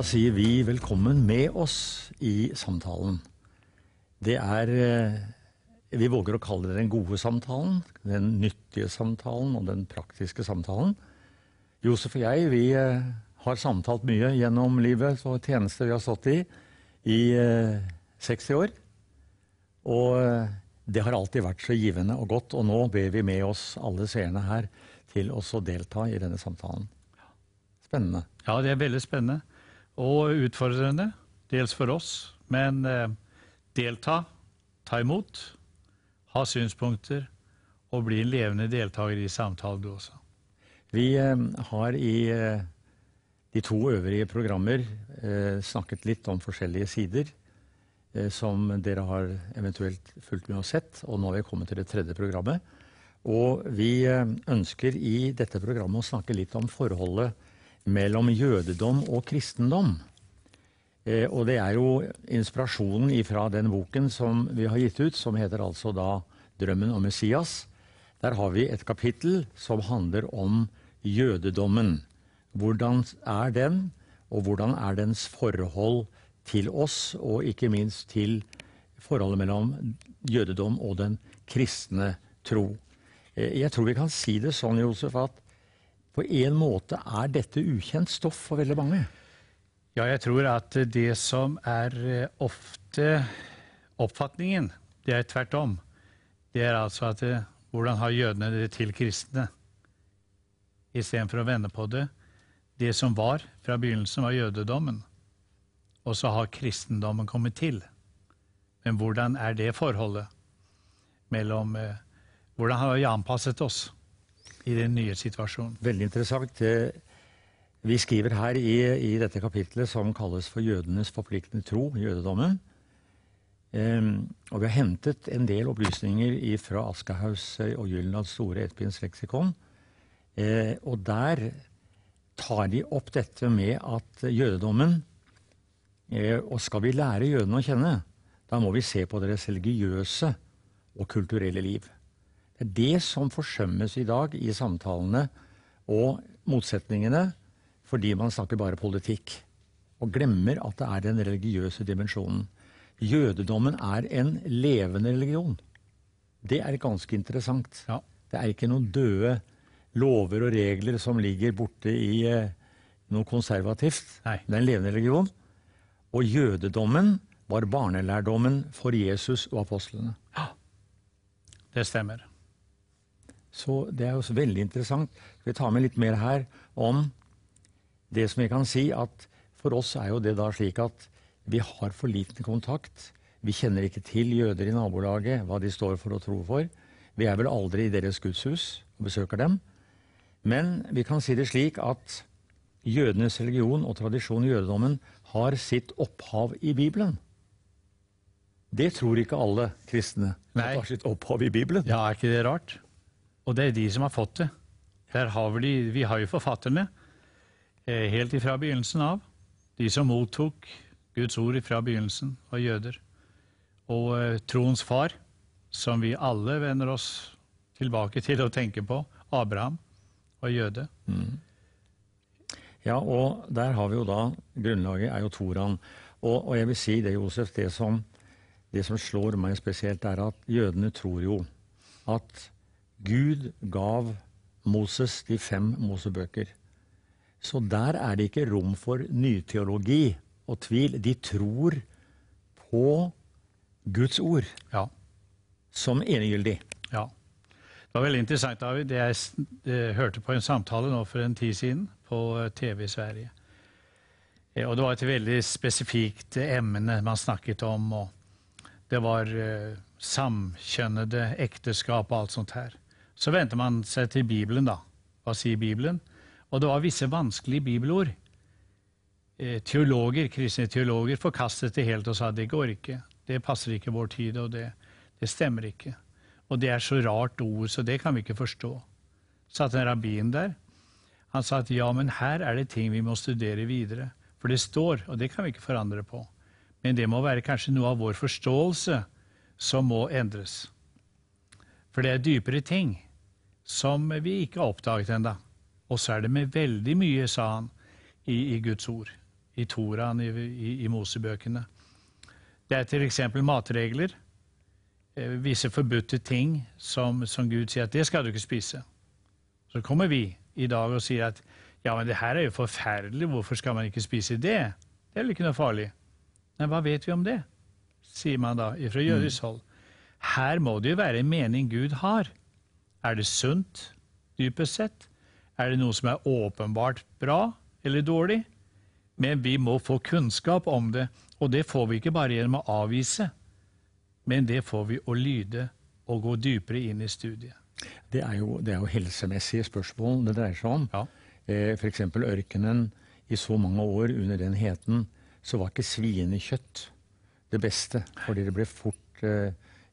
Sier vi velkommen med oss i samtalen. Det er eh, Vi våger å kalle det den gode samtalen, den nyttige samtalen og den praktiske samtalen. Josef og jeg, vi eh, har samtalt mye gjennom livet og tjeneste vi har stått i i 60 eh, år. Og det har alltid vært så givende og godt, og nå ber vi med oss alle seerne her til også å delta i denne samtalen. Spennende. Ja, det er veldig spennende og utfordrende, dels for oss. Men eh, delta, ta imot, ha synspunkter og bli en levende deltaker i samtalen, du også. Vi eh, har i eh, de to øvrige programmer snakket litt om forskjellige sider som dere har eventuelt fulgt med og sett. Og nå har vi kommet til det tredje programmet. Og vi ønsker i dette programmet å snakke litt om forholdet mellom jødedom og kristendom. Eh, og det er jo inspirasjonen fra den boken som vi har gitt ut, som heter altså da 'Drømmen om Messias'. Der har vi et kapittel som handler om jødedommen. Hvordan er den, og hvordan er dens forhold til oss, og ikke minst til forholdet mellom jødedom og den kristne tro. Eh, jeg tror vi kan si det sånn, Josef, at på en måte er dette ukjent stoff for veldig mange? Ja, jeg tror at det som er eh, ofte oppfatningen, det er tvert om. Det er altså at eh, hvordan har jødene det til kristne? Istedenfor å vende på det. Det som var fra begynnelsen, var jødedommen. Og så har kristendommen kommet til. Men hvordan er det forholdet mellom eh, Hvordan har vi anpasset oss? I den nye situasjonen. Veldig interessant. Vi skriver her i, i dette kapitlet som kalles for jødenes forpliktende tro, jødedommen. Um, og vi har hentet en del opplysninger fra Aschehougs og Gyllenlands store ettbinds leksikon. Uh, og der tar de opp dette med at jødedommen uh, Og skal vi lære jødene å kjenne, da må vi se på deres religiøse og kulturelle liv. Det er det som forsømmes i dag i samtalene og motsetningene, fordi man snakker bare politikk. Og glemmer at det er den religiøse dimensjonen. Jødedommen er en levende religion. Det er ganske interessant. Ja. Det er ikke noen døde lover og regler som ligger borte i eh, noe konservativt. Nei. Det er en levende religion. Og jødedommen var barnelærdommen for Jesus og apostlene. Ja, det stemmer. Så det er jo veldig interessant. Vi tar med litt mer her om det som vi kan si at for oss er jo det da slik at vi har for liten kontakt. Vi kjenner ikke til jøder i nabolaget, hva de står for og tror for. Vi er vel aldri i deres gudshus og besøker dem. Men vi kan si det slik at jødenes religion og tradisjon i jødedommen har sitt opphav i Bibelen. Det tror ikke alle kristne. Nei. Det har sitt opphav i Bibelen. Ja, er ikke det rart? Og det er de som har fått det. Har vi, vi, har jo forfatterne eh, helt ifra begynnelsen av. De som mottok Guds ord fra begynnelsen, var jøder. Og eh, troens far, som vi alle vender oss tilbake til å tenke på, Abraham, var jøde. Mm. Ja, og der har vi jo da Grunnlaget er jo Toran. Og, og jeg vil si det, Josef, det som, det som slår meg spesielt, er at jødene tror jo at Gud gav Moses de fem Mosebøker. Så der er det ikke rom for nyteologi og tvil. De tror på Guds ord ja. som enegyldig. Ja. Det var veldig interessant, David. Jeg, hørte på en samtale nå for en tid siden på eh, TV i Sverige. Eh, og det var et veldig spesifikt emne man snakket om. og Det var samkjønnede ekteskap og alt sånt her. Så vendte man seg til Bibelen, da. Hva sier Bibelen? Og det var visse vanskelige bibelord. Eh, teologer, Kristne teologer forkastet det helt og sa det går ikke. Det passer ikke vår tid, og det, det stemmer ikke. Og det er så rart ord, så det kan vi ikke forstå. Satt en rabbin der. Han sa at ja, men her er det ting vi må studere videre. For det står, og det kan vi ikke forandre på. Men det må være kanskje noe av vår forståelse som må endres. For det er dypere ting som vi ikke har oppdaget ennå. Og så er det med veldig mye, sa han, i, i, Guds ord. i Toraen, i, i, i Mosebøkene. Det er f.eks. matregler. Eh, visse forbudte ting som, som, Gud sier at det skal du ikke spise. Så kommer vi i dag og sier at ja, men det her er jo forferdelig, hvorfor skal man ikke spise det? Det er vel ikke noe farlig. Men hva vet vi om det? sier man da fra jødisk mm. hold. Her må det jo være en mening Gud har. Er det sunt, dypest sett? Er det noe som er åpenbart bra eller dårlig? Men vi må få kunnskap om det, og det får vi ikke bare gjennom å avvise, men det får vi å lyde og gå dypere inn i studiet. Det er jo, det er jo helsemessige spørsmål det dreier seg om. Ja. Eh, F.eks. ørkenen. I så mange år under den heten så var ikke svinekjøtt det beste, fordi det ble fort eh,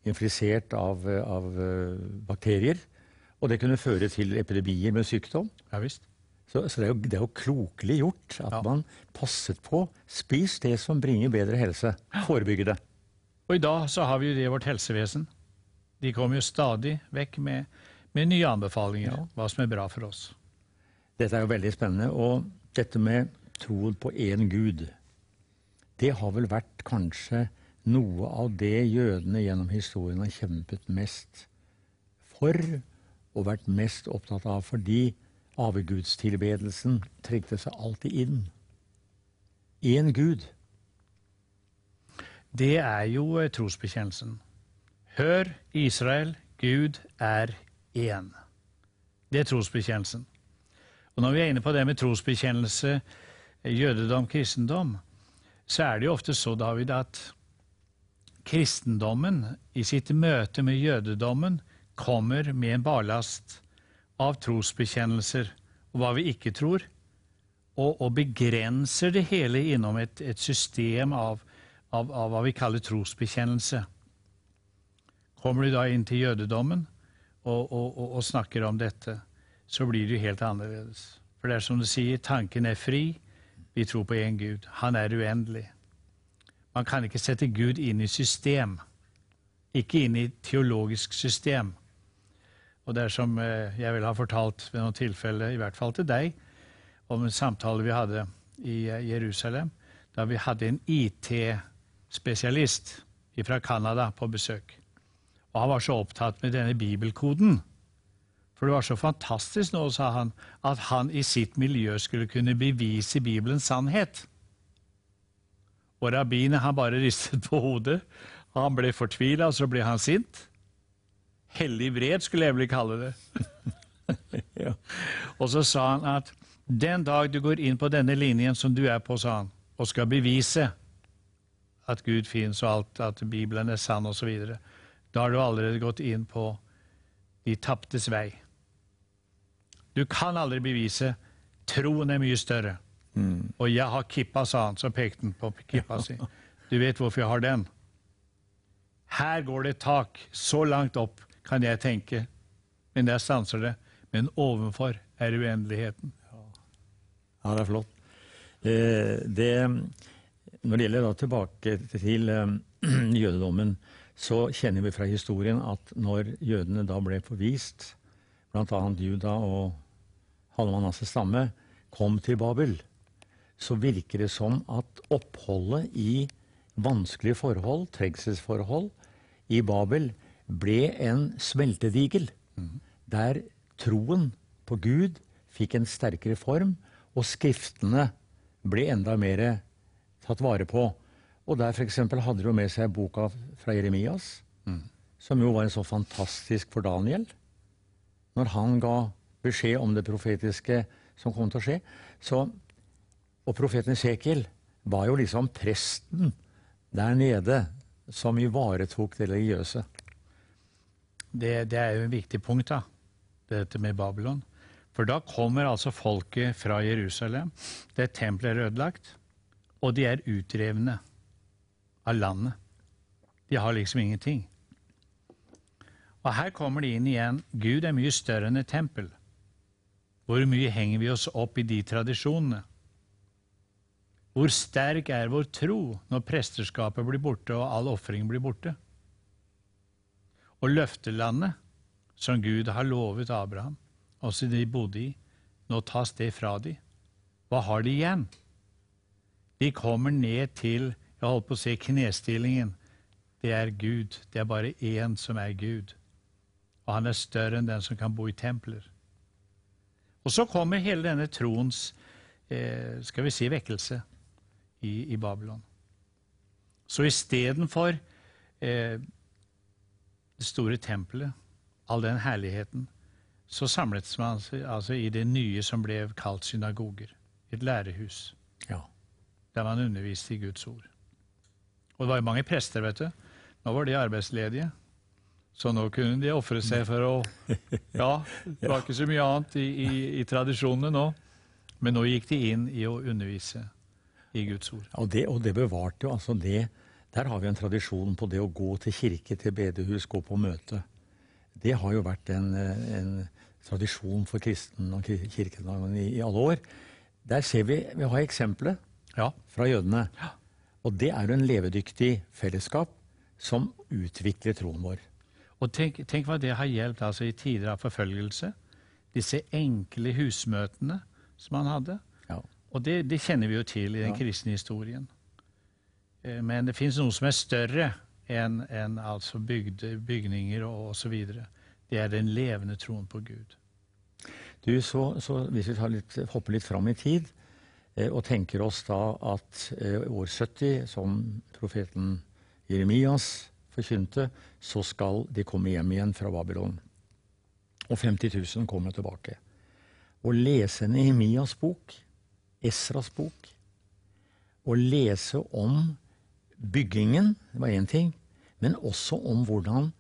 infisert av, av uh, bakterier. Og det kunne føre til epidemier med sykdom. Ja, visst. Så, så det, er jo, det, er jo, klokelig gjort at ja. man passet på. Spis det som bringer bedre helse. Forebygge det. Og i dag så har vi jo det i vårt helsevesen. De kommer jo stadig vekk med, med nye anbefalinger. Ja. Hva som er bra for oss. Dette er jo veldig spennende. Og dette med troen på én Gud, det har vel vært kanskje noe av det jødene gjennom historien har kjempet mest for og vært mest opptatt av, fordi avgudstilbedelsen trengte seg alltid inn. Én Gud. Det er jo eh, trosbekjennelsen. Hør, Israel, Gud er én. Det er trosbekjennelsen. Og når vi er inne på det med trosbekjennelse, jødedom, kristendom, så er det jo ofte så, David, at kristendommen i sitt møte med jødedommen kommer med en ballast av trosbekjennelser og hva vi ikke tror, og, og begrenser det hele innom et, et system av, av, av, hva vi kaller trosbekjennelse. Kommer du da inn til jødedommen og, og, og snakker om dette, så blir det jo helt annerledes. For det er som du sier, tanken er fri. Vi tror på én Gud. Han er uendelig. Man kan ikke sette Gud inn i system. Ikke inn i teologisk system. Og det er som eh, jeg vil ha fortalt ved noen tilfeller, i hvert fall til deg, om en samtale vi hadde i eh, Jerusalem, da vi hadde en IT-spesialist fra Canada på besøk. Og han var så opptatt med denne bibelkoden for det var så fantastisk nå, sa han, at han i sitt miljø skulle kunne bevise Bibelens sannhet. Og rabbinet han bare ristet på hodet. Han ble fortvila, og så ble han sint. Hellig vred, skulle jeg vel kalle det. ja. Og så sa han at den dag du går inn på denne linjen som du er på, sa han, og skal bevise at Gud fins og alt, at Bibelen er sann osv., da har du allerede gått inn på de taptes vei. Du kan aldri bevise. Troen er mye større. Mm. Og jeg har kippa, sa han. Så pekte han på kippa si. Du vet hvorfor jeg har den? Her går det et tak. Så langt opp kan jeg tenke. Men der stanser det. Men ovenfor er uendeligheten. Ja, det er flott. Eh, det, når det gjelder da tilbake til eh, jødedommen, så kjenner vi fra historien at når jødene da ble forvist, bl.a. Juda og Hallemannasses stamme, kom til Babel, så virker det som at oppholdet i vanskelige forhold, trengselsforhold, i Babel ble en smeltedigel. Mm. Der troen på Gud fikk en sterkere form, og skriftene ble enda mer tatt vare på. Og der f.eks. hadde de med seg boka fra Jeremias, mm. som jo var en så fantastisk for Daniel. Når han ga beskjed om det profetiske som kom til å skje. Så, og profeten Esekiel var jo liksom presten der nede som ivaretok det religiøse. Det, det, er jo en viktig punkt, da, dette med Babylon. For da kommer altså folket fra Jerusalem. Det tempelet er ødelagt, og de er utrevne av landet. De har liksom ingenting. Og her kommer de inn igjen. Gud er mye større enn et tempel. Hvor mye henger vi oss opp i de tradisjonene? Hvor sterk er vår tro når presterskapet blir borte og all ofring blir borte? Og løftelandet, som Gud har lovet Abraham, også de bodde i, nå tas det fra de. Hva har de igjen? De kommer ned til jeg holdt på å si knestillingen. Det er Gud. Det er bare én som er Gud. Og han er større enn den som kan bo i templer. Og så kommer hele denne troens eh, skal vi si, vekkelse i, i Babylon. Så istedenfor eh, det store tempelet, all den herligheten, så samlet man seg altså i det nye som ble kalt synagoger. Et lærehus. Ja. Der man underviste i Guds ord. Og det var jo mange prester, vet du. Nå var de arbeidsledige. Så nå kunne de ofre seg for å Ja, det var ikke så mye annet i, i, i tradisjonene nå. Men nå gikk de inn i å undervise i Guds ord. Og det, og det bevarte jo altså det Der har vi en tradisjon på det å gå til kirke, til bedehus, gå på møte. Det har jo vært en, en tradisjon for kristen og kirkedagen i, i, alle år. Der ser vi Vi har eksempelet Ja. fra jødene. Ja. Og det er jo en levedyktig fellesskap som utvikler troen vår. Og tenk, tenk hva det har hjulpet altså, i tider av forfølgelse. Disse enkle husmøtene som han hadde. Ja. Og det, det kjenner vi jo til i den kristne historien. Eh, Men det fins noe som er større enn en altså bygde, bygninger og osv. Det er den levende troen på Gud. Du, så, så Hvis vi litt, hopper litt fram i tid eh, og tenker oss da at eh, år 70, som profeten Jeremias forkynte, så skal de komme hjem igjen fra Babylon. Og 50 000 kommer tilbake. Å lese Nehemias bok, Esras bok, å lese om byggingen, det var én ting, men også om hvordan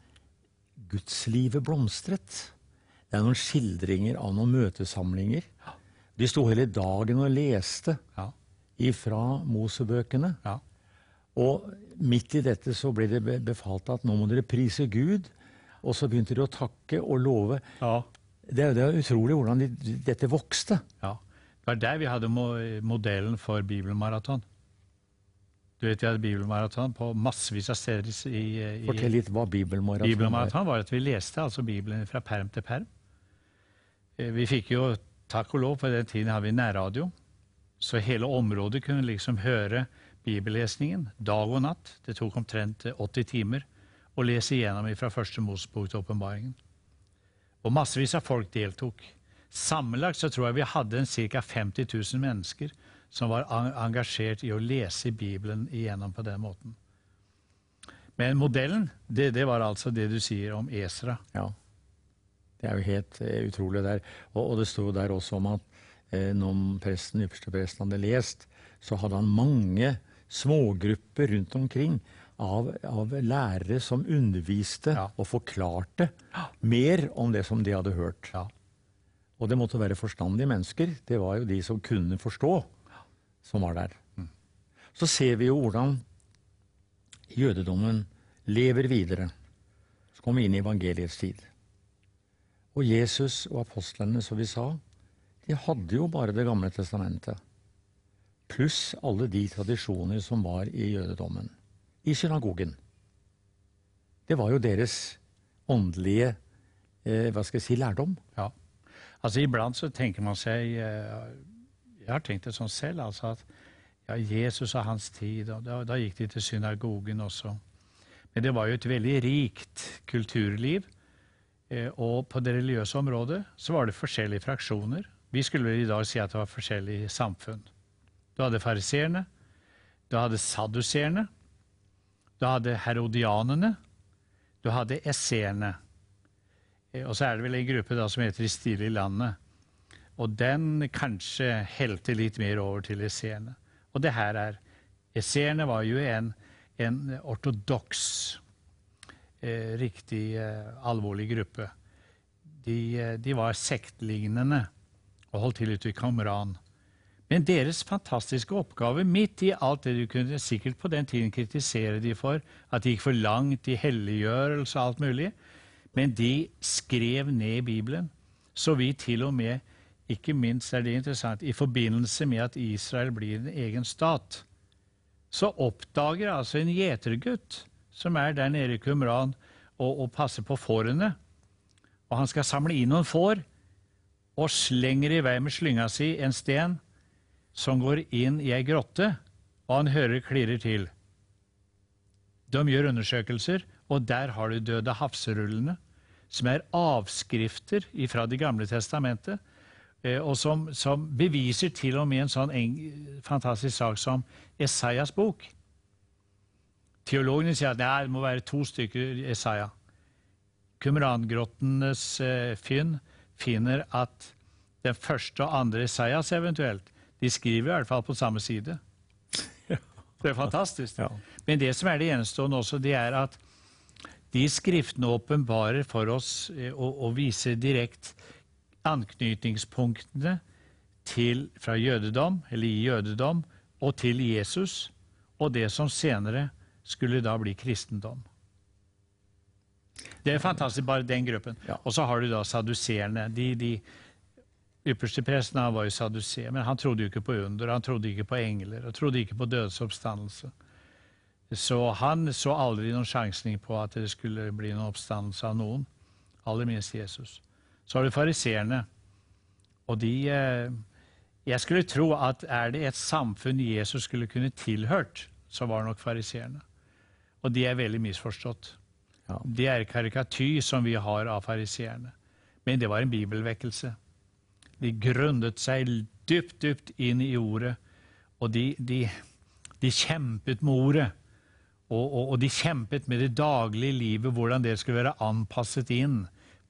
gudslivet blomstret. Det er noen skildringer av noen møtesamlinger. De sto hele dagen og leste Ja. ifra Mosebøkene. ja. Og midt i dette så ble det befalt at nå må dere prise Gud. Og så begynte de å takke og love. ja. Det er, det er utrolig hvordan de, dette vokste. Ja. Det var der vi hadde modellen for bibelmaraton. Du vet, Vi hadde bibelmaraton på massevis av steder i, i Fortell litt hva bibelmaraton var. Bibelmaraton var at vi leste altså Bibelen fra perm til perm. Eh, Vi fikk jo, takk og lov, på den tiden hadde vi nærradio. Så hele området kunne liksom høre bibellesningen dag og natt. Det tok omtrent eh, 80 timer å lese igjennom fra første Mosebok til åpenbaringen. Og massevis av folk deltok. Sammenlagt så tror jeg vi hadde ca. 50 000 mennesker som var engasjert i å lese Bibelen igjennom på den måten. Men modellen, det, det var altså det du sier om Esra. Ja. Det er jo helt eh, utrolig der. Og, og det sto der også om at eh, når presten, ypperstepresten hadde lest, så hadde han mange smågrupper rundt omkring av, av lærere som underviste Ja. og forklarte mer om det som de hadde hørt. Ja. Og det måtte være forstandige mennesker. Det var jo de som kunne forstå, som var der. Så ser vi jo hvordan jødedommen lever videre. Så kommer vi inn i evangeliets tid. Og Jesus og apostlene, som vi sa, de hadde jo bare Det gamle testamentet. Pluss alle de tradisjoner som var i jødedommen. I synagogen. Det var jo deres åndelige eh, hva skal jeg si, lærdom. Ja. Altså Iblant så tenker man seg eh, Jeg har tenkt det sånn selv, altså at ja, Jesus og hans tid, og da, da gikk de til synagogen også. Men det var jo et veldig rikt kulturliv. eh, Og på det religiøse området så var det forskjellige fraksjoner. Vi skulle i dag si at det var forskjellige samfunn. Du hadde fariseerne, du hadde sadduseerne, du hadde herodianene, du hadde esseerne. Eh, Og så er det vel en gruppe da som heter De stille i landet. Og den kanskje helte litt mer over til esseerne. Og det her er Esseerne var jo en, en ortodoks, eh, riktig eh, alvorlig gruppe. De, eh, de var sektlignende og holdt til ute i Kamran. Men deres fantastiske oppgave, midt i alt det du kunne sikkert på den tiden kritisere de for, at de gikk for langt i helliggjørelse og alt mulig, men de skrev ned Bibelen, så vi til og med, ikke minst er det interessant, i forbindelse med at Israel blir en egen stat, så oppdager altså en gjetergutt som er der nede i Qumran og, og passer på fårene, og han skal samle inn noen får, og slenger i vei med slynga si en sten som går inn i ei grotte og han hører klirrer til. De gjør undersøkelser, og der har du Døde havserullene, som er avskrifter fra Det gamle testamentet, og som, som beviser til og med en sånn eng, fantastisk sak som Esaias bok. Teologene sier at nei, det må være to stykker Esaia. Kumrangrottenes eh, fynn finner at den første og andre Esaias eventuelt, de skriver i hvert fall på samme side. Det er fantastisk. Ja. Men det som er det gjenstående også, det er at de skriftene åpenbarer for oss eh, og, og viser direkte anknytningspunktene til, fra jødedom, eller i jødedom, og til Jesus, og det som senere skulle da bli kristendom. Det er fantastisk, bare den gruppen. Ja. Og så har du da saduserende. De, de ypperste presten han var jo saduseer, men han trodde jo ikke på under, han trodde ikke på engler, han trodde ikke på dødsoppstandelse. Så han så aldri noen sjansning på at det skulle bli noen oppstandelse av noen, aller minst Jesus. Så har du fariseerne, og de eh, Jeg skulle tro at er det et samfunn Jesus skulle kunne tilhørt, så var det nok fariseerne. Og de er veldig misforstått. Ja. Det er karikaty som vi har av fariseerne. Men det var en bibelvekkelse. De grunnet seg dypt, dypt inn i ordet, og de, de, de kjempet med ordet. Og, og, og, de kjempet med det daglige livet, hvordan det skulle være anpasset inn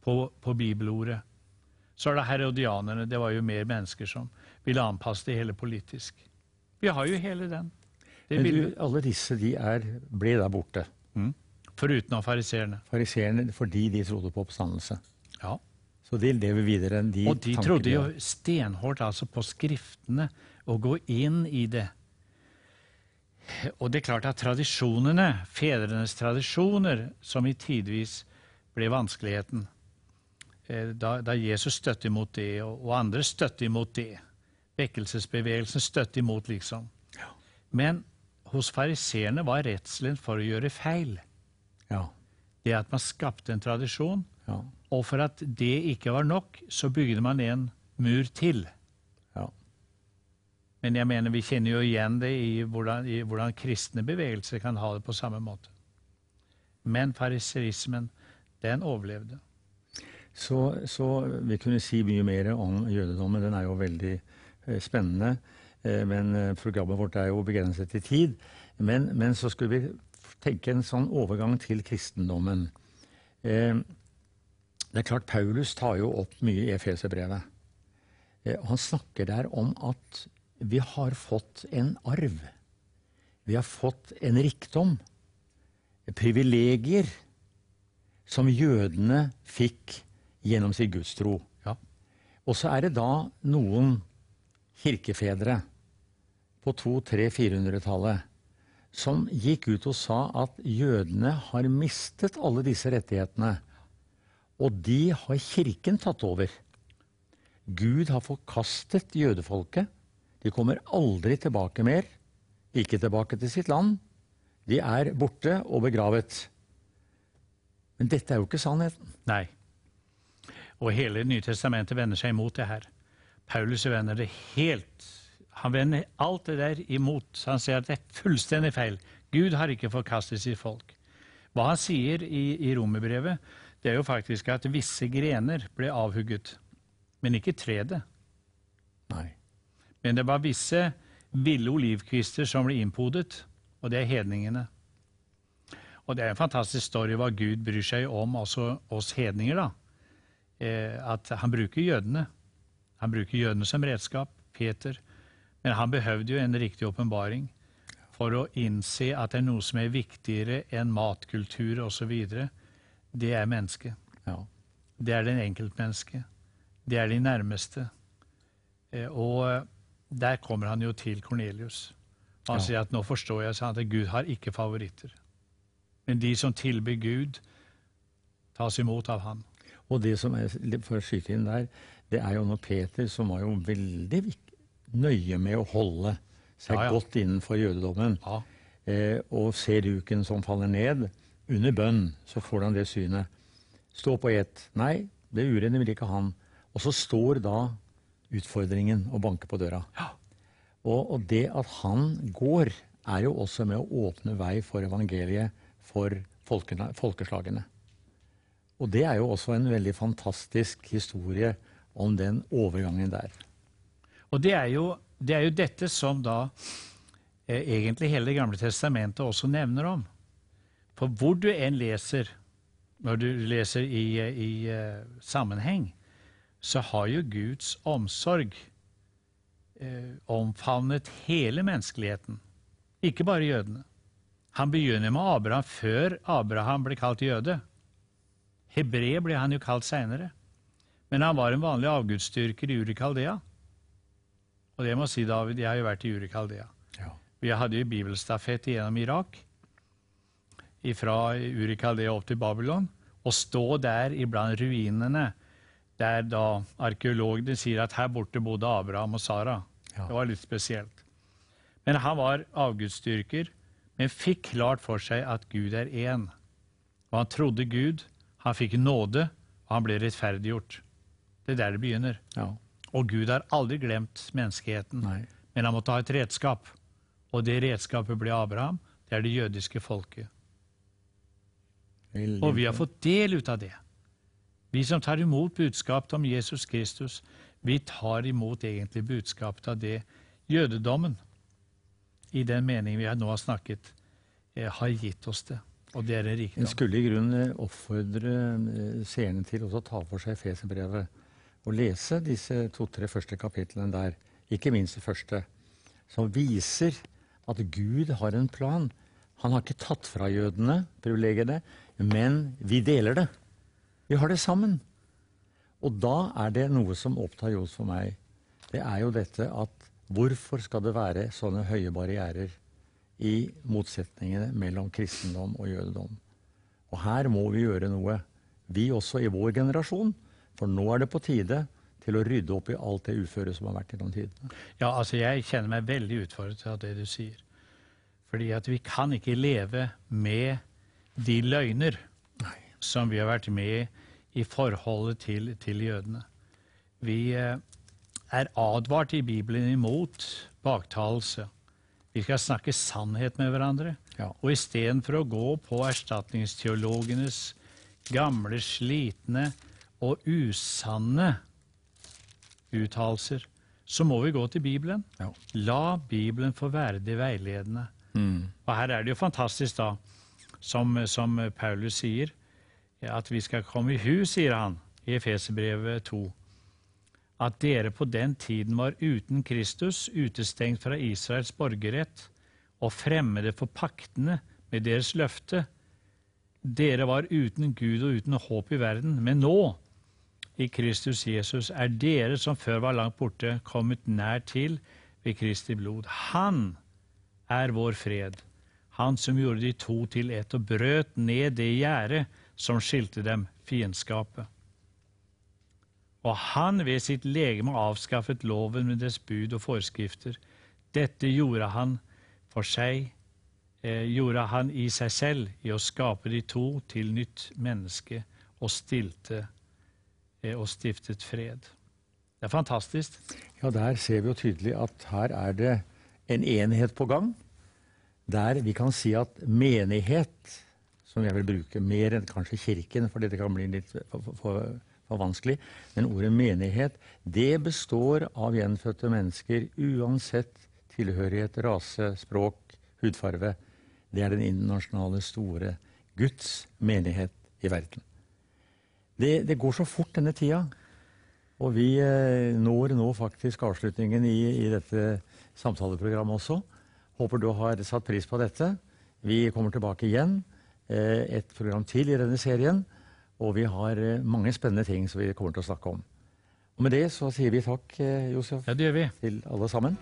på, på bibelordet. Så er det herodianerne. Det var jo mer mennesker som ville anpasse det hele politisk. Vi har jo hele den. Det Men du, alle disse de er, ble der borte. Mm. Foruten av fariseerne. Fariseerne fordi de trodde på oppstandelse. Ja. Så de lever videre enn de tankene. Og de tankene. trodde jo stenhårdt altså på skriftene, og gå inn i det. Og det er klart at tradisjonene, fedrenes tradisjoner, som i tidvis ble vanskeligheten, da, da Jesus støtte imot det, og, og andre støtte imot det, vekkelsesbevegelsen støtte imot, liksom. Men hos fariseerne var redselen for å gjøre feil. Ja, Det at man skapte en tradisjon, ja, og for at det ikke var nok, så bygde man en mur til. ja. Men jeg mener vi kjenner jo igjen det i hvordan, i hvordan kristne bevegelser kan ha det på samme måte. Men fariserismen, den overlevde. Så, så vi kunne si mye mer om jødedommen. Den er jo veldig eh, spennende. Eh, men eh, programmet vårt er jo begrenset i tid. Men, men så skulle vi tenke en sånn overgang til kristendommen. Det er klart Paulus tar jo opp mye i Efeserbrevet. Han snakker der om at vi har fått en arv. Vi har fått en rikdom. Privilegier som jødene fikk gjennom sin gudstro. Ja. Og så er det da noen kirkefedre på 200-400-tallet som gikk ut og sa at jødene har mistet alle disse rettighetene. Og de har kirken tatt over. Gud har forkastet jødefolket. De kommer aldri tilbake mer. Ikke tilbake til sitt land. De er borte og begravet. Men dette er jo ikke sannheten. Nei. Og hele Nytestamentet vender seg imot det her. Paulus vender det helt Han vender alt det der imot. Han sier at det er fullstendig feil. Gud har ikke forkastet sitt folk. Hva han sier i, i romerbrevet, det er jo faktisk at visse grener ble avhugget, men ikke treet. Nei. Men det var visse ville olivkvister som ble innpodet, og det er hedningene. Og det er en fantastisk story hva Gud bryr seg om også oss hedninger, da. Eh, at han bruker jødene. Han bruker jødene som redskap, Peter. Men han behøvde jo en riktig åpenbaring for å innse at det er noe som er viktigere enn matkultur osv. Det er mennesket. Ja. Det er den enkeltmenneske. Det er de nærmeste. Eh, Og der kommer han jo til Kornelius. Han Ja. sier at nå forstår jeg at Gud har ikke favoritter. Men de som tilbyr Gud, tas imot av han. Og det som er, for å skyte inn der, det er jo når Peter, som var jo veldig nøye med å holde seg Ja, ja. godt innenfor jødedommen, Ja. eh, og ser duken som faller ned, under bønn, så får han det synet. Stå på ett. Nei, det urene vil ikke han. Og så står da utfordringen og banker på døra. Ja. Og, og det at han går, er jo også med å åpne vei for evangeliet for folkene, folkeslagene. Og det er jo også en veldig fantastisk historie om den overgangen der. Og det er jo, det er jo dette som da eh, egentlig hele Det gamle testamentet også nevner om. For hvor du enn leser, når du leser i, i uh, sammenheng, så har jo Guds omsorg eh, omfavnet hele menneskeligheten, ikke bare jødene. Han begynner med Abraham før Abraham ble kalt jøde. Hebreer ble han jo kalt seinere. Men han var en vanlig avgudsdyrker i Urikaldea. Og det må jeg si, David, jeg har jo vært i Urikaldea. Ja. Vi hadde jo bibelstafett gjennom Irak. Fra Urikaldea opp til Babylon. Å stå der iblant ruinene, der da arkeologene sier at her borte bodde Abraham og Sara. Ja. Det var litt spesielt. Men han var avgudsdyrker, men fikk klart for seg at Gud er én. Og han trodde Gud, han fikk nåde, og han ble rettferdiggjort. Det er der det begynner. Ja. Og Gud har aldri glemt menneskeheten, Nei. men han måtte ha et redskap. Og det redskapet ble Abraham. Det er det jødiske folket. Veldig Og vi har fått del ut av det. Vi som tar imot budskapet om Jesus Kristus, vi tar imot egentlig budskapet av det jødedommen, i den mening vi nå har snakket, eh, har gitt oss det. Og det er en En skulle i grunnen oppfordre eh, seerne til også å ta for seg Efeserbrevet og lese disse to-tre første kapitlene der, ikke minst det første, som viser at Gud har en plan. Han har ikke tatt fra jødene privilegiene, men vi deler det. Vi har det sammen. Og da er det noe som opptar Johs for meg. Det er jo dette at hvorfor skal det være sånne høye barrierer i motsetningene mellom kristendom og jødedom? Og her må vi gjøre noe, vi også i vår generasjon. For nå er det på tide til å rydde opp i alt det uføre som har vært gjennom tidene. Ja, altså jeg kjenner meg veldig utfordret av det du sier. Fordi at vi kan ikke leve med de løgner Nei. som vi har vært med i forholdet til, til jødene. Vi eh, er advart i Bibelen imot baktalelse. Vi skal snakke sannhet med hverandre. Ja. Og istedenfor å gå på erstatningsteologenes gamle, slitne og usanne uttalelser, så må vi gå til Bibelen. Ja. La Bibelen få være det veiledende. Og her er det jo fantastisk, da, som, som Paulus sier, at vi skal komme i hu, sier han i Efeserbrevet 2, at dere på den tiden var uten Kristus, utestengt fra Israels borgerrett og fremmede for paktene med deres løfte. Dere var uten Gud og uten håp i verden, men nå, i Kristus Jesus, er dere som før var langt borte, kommet nær til ved Kristi blod. Han er vår fred, han som gjorde de to til ett og brøt ned det gjerdet som skilte dem, fiendskapet. Og han ved sitt legeme avskaffet loven med dets bud og forskrifter. Dette gjorde han for seg, eh, gjorde han i seg selv i å skape de to til nytt menneske og stilte eh, og stiftet fred. Det er fantastisk. Ja, der ser vi jo tydelig at her er det en enhet på gang. Der vi kan si at menighet, som jeg vil bruke mer enn kanskje kirken, for dette kan bli litt for, for, for, for vanskelig, men ordet menighet, det består av gjenfødte mennesker uansett tilhørighet, rase, språk, hudfarve. Det er den internasjonale, store Guds menighet i verden. Det, det går så fort denne tida. Og vi eh, når nå faktisk avslutningen i, i dette samtaleprogrammet også. Håper du har satt pris på dette. Vi kommer tilbake igjen. Eh, et program til i denne serien. Og vi har eh, mange spennende ting som vi kommer til å snakke om. Og med det så sier vi takk, eh, Josef, Ja, det gjør vi. til alle sammen.